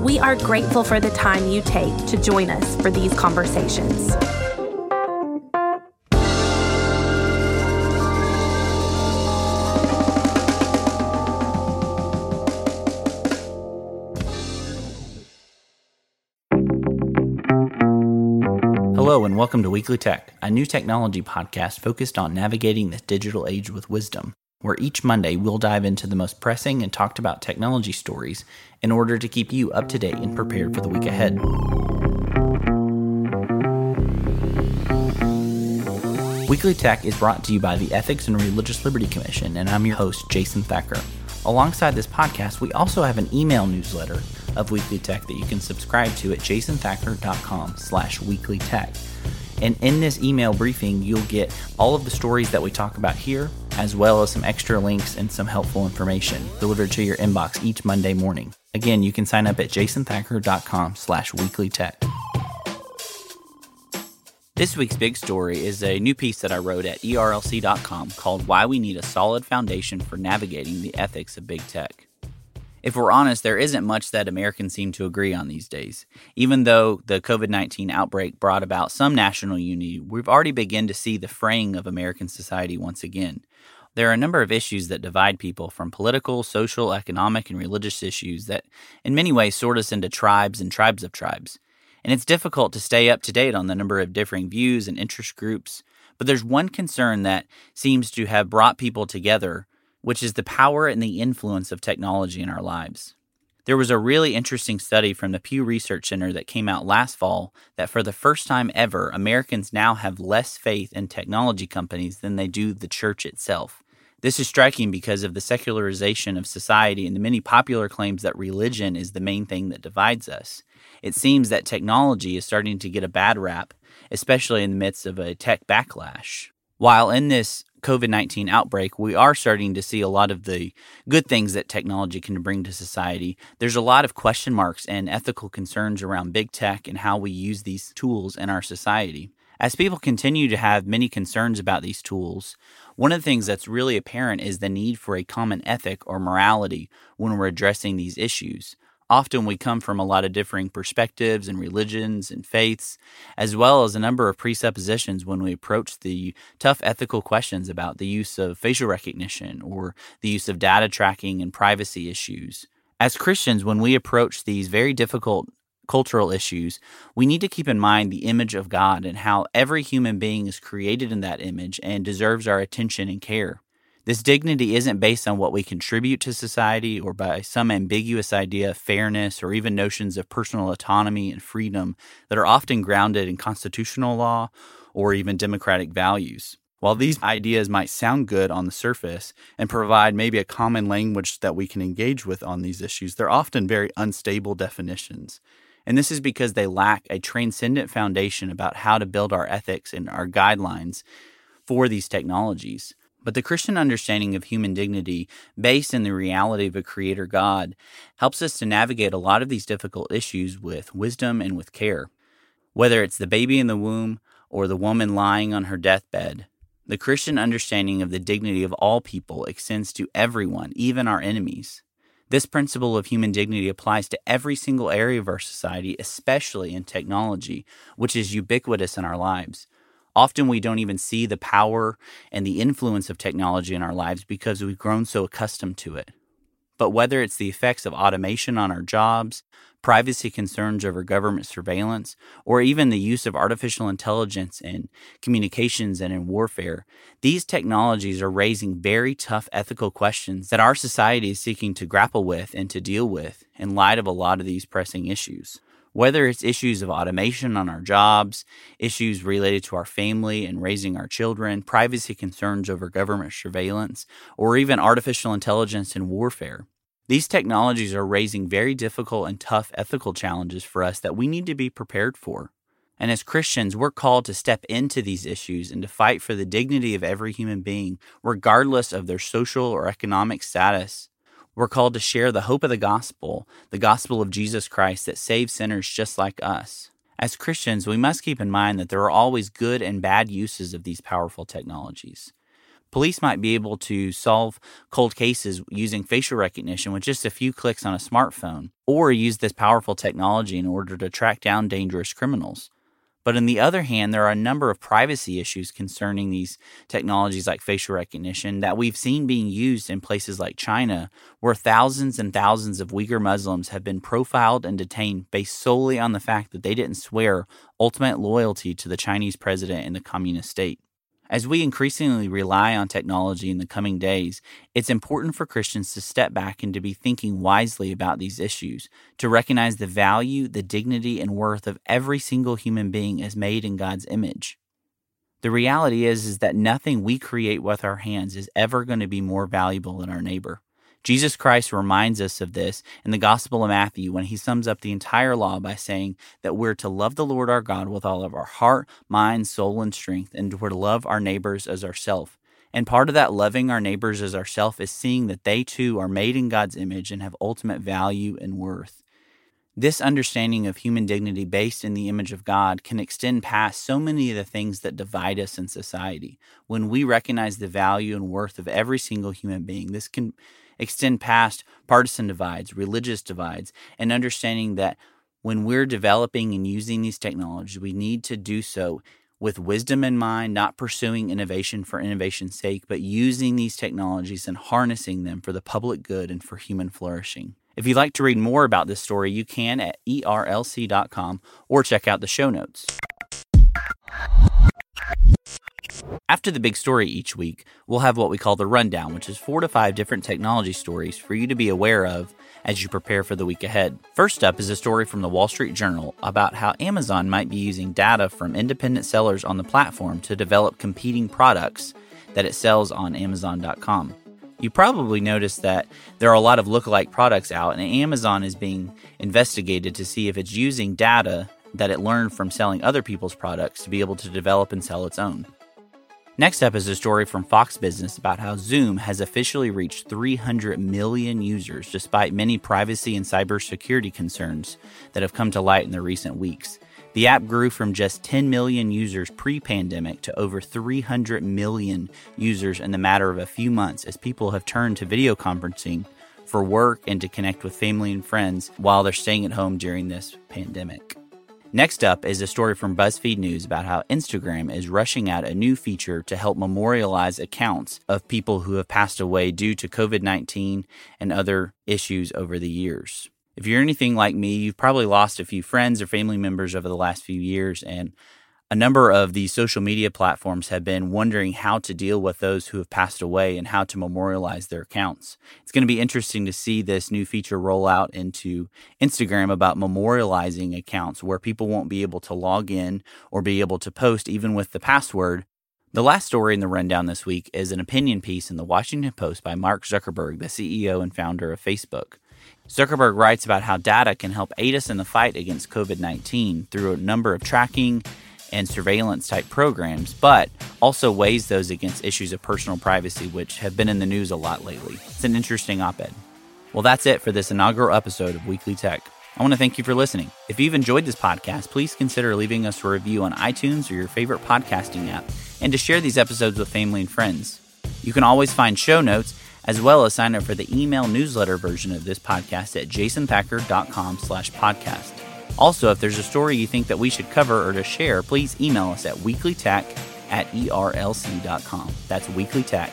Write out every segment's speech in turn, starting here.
We are grateful for the time you take to join us for these conversations. Hello, and welcome to Weekly Tech, a new technology podcast focused on navigating the digital age with wisdom where each Monday we'll dive into the most pressing and talked about technology stories in order to keep you up to date and prepared for the week ahead. Weekly Tech is brought to you by the Ethics and Religious Liberty Commission, and I'm your host, Jason Thacker. Alongside this podcast, we also have an email newsletter of Weekly Tech that you can subscribe to at jasonthacker.com slash weeklytech. And in this email briefing, you'll get all of the stories that we talk about here, as well as some extra links and some helpful information delivered to your inbox each Monday morning. Again, you can sign up at jasonthacker.com slash weekly tech. This week's big story is a new piece that I wrote at erlc.com called Why We Need a Solid Foundation for Navigating the Ethics of Big Tech. If we're honest, there isn't much that Americans seem to agree on these days. Even though the COVID 19 outbreak brought about some national unity, we've already begun to see the fraying of American society once again. There are a number of issues that divide people from political, social, economic, and religious issues that, in many ways, sort us into tribes and tribes of tribes. And it's difficult to stay up to date on the number of differing views and interest groups. But there's one concern that seems to have brought people together which is the power and the influence of technology in our lives. There was a really interesting study from the Pew Research Center that came out last fall that for the first time ever, Americans now have less faith in technology companies than they do the church itself. This is striking because of the secularization of society and the many popular claims that religion is the main thing that divides us. It seems that technology is starting to get a bad rap, especially in the midst of a tech backlash. While in this COVID 19 outbreak, we are starting to see a lot of the good things that technology can bring to society. There's a lot of question marks and ethical concerns around big tech and how we use these tools in our society. As people continue to have many concerns about these tools, one of the things that's really apparent is the need for a common ethic or morality when we're addressing these issues. Often we come from a lot of differing perspectives and religions and faiths, as well as a number of presuppositions when we approach the tough ethical questions about the use of facial recognition or the use of data tracking and privacy issues. As Christians, when we approach these very difficult cultural issues, we need to keep in mind the image of God and how every human being is created in that image and deserves our attention and care. This dignity isn't based on what we contribute to society or by some ambiguous idea of fairness or even notions of personal autonomy and freedom that are often grounded in constitutional law or even democratic values. While these ideas might sound good on the surface and provide maybe a common language that we can engage with on these issues, they're often very unstable definitions. And this is because they lack a transcendent foundation about how to build our ethics and our guidelines for these technologies. But the Christian understanding of human dignity, based in the reality of a creator God, helps us to navigate a lot of these difficult issues with wisdom and with care. Whether it's the baby in the womb or the woman lying on her deathbed, the Christian understanding of the dignity of all people extends to everyone, even our enemies. This principle of human dignity applies to every single area of our society, especially in technology, which is ubiquitous in our lives. Often we don't even see the power and the influence of technology in our lives because we've grown so accustomed to it. But whether it's the effects of automation on our jobs, privacy concerns over government surveillance, or even the use of artificial intelligence in communications and in warfare, these technologies are raising very tough ethical questions that our society is seeking to grapple with and to deal with in light of a lot of these pressing issues whether it's issues of automation on our jobs, issues related to our family and raising our children, privacy concerns over government surveillance, or even artificial intelligence and warfare. These technologies are raising very difficult and tough ethical challenges for us that we need to be prepared for. And as Christians, we're called to step into these issues and to fight for the dignity of every human being, regardless of their social or economic status. We're called to share the hope of the gospel, the gospel of Jesus Christ that saves sinners just like us. As Christians, we must keep in mind that there are always good and bad uses of these powerful technologies. Police might be able to solve cold cases using facial recognition with just a few clicks on a smartphone, or use this powerful technology in order to track down dangerous criminals. But on the other hand, there are a number of privacy issues concerning these technologies like facial recognition that we've seen being used in places like China, where thousands and thousands of Uyghur Muslims have been profiled and detained based solely on the fact that they didn't swear ultimate loyalty to the Chinese president and the communist state. As we increasingly rely on technology in the coming days, it's important for Christians to step back and to be thinking wisely about these issues, to recognize the value, the dignity, and worth of every single human being as made in God's image. The reality is, is that nothing we create with our hands is ever going to be more valuable than our neighbor. Jesus Christ reminds us of this in the Gospel of Matthew when he sums up the entire law by saying that we're to love the Lord our God with all of our heart, mind, soul, and strength, and we're to love our neighbors as ourselves. And part of that loving our neighbors as ourselves is seeing that they too are made in God's image and have ultimate value and worth. This understanding of human dignity based in the image of God can extend past so many of the things that divide us in society. When we recognize the value and worth of every single human being, this can extend past partisan divides, religious divides, and understanding that when we're developing and using these technologies, we need to do so with wisdom in mind, not pursuing innovation for innovation's sake, but using these technologies and harnessing them for the public good and for human flourishing. If you'd like to read more about this story, you can at erlc.com or check out the show notes. After the big story each week, we'll have what we call the rundown, which is four to five different technology stories for you to be aware of as you prepare for the week ahead. First up is a story from the Wall Street Journal about how Amazon might be using data from independent sellers on the platform to develop competing products that it sells on Amazon.com. You probably noticed that there are a lot of lookalike products out, and Amazon is being investigated to see if it's using data that it learned from selling other people's products to be able to develop and sell its own. Next up is a story from Fox Business about how Zoom has officially reached 300 million users despite many privacy and cybersecurity concerns that have come to light in the recent weeks. The app grew from just 10 million users pre pandemic to over 300 million users in the matter of a few months as people have turned to video conferencing for work and to connect with family and friends while they're staying at home during this pandemic. Next up is a story from BuzzFeed News about how Instagram is rushing out a new feature to help memorialize accounts of people who have passed away due to COVID 19 and other issues over the years. If you're anything like me, you've probably lost a few friends or family members over the last few years, and a number of these social media platforms have been wondering how to deal with those who have passed away and how to memorialize their accounts. It's going to be interesting to see this new feature roll out into Instagram about memorializing accounts where people won't be able to log in or be able to post even with the password. The last story in the rundown this week is an opinion piece in the Washington Post by Mark Zuckerberg, the CEO and founder of Facebook. Zuckerberg writes about how data can help aid us in the fight against COVID 19 through a number of tracking and surveillance type programs, but also weighs those against issues of personal privacy, which have been in the news a lot lately. It's an interesting op ed. Well, that's it for this inaugural episode of Weekly Tech. I want to thank you for listening. If you've enjoyed this podcast, please consider leaving us a review on iTunes or your favorite podcasting app, and to share these episodes with family and friends. You can always find show notes as well as sign up for the email newsletter version of this podcast at jasonthacker.com slash podcast. Also, if there's a story you think that we should cover or to share, please email us at weeklytech at erlc.com. That's weeklytech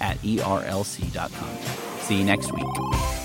at erlc.com. See you next week.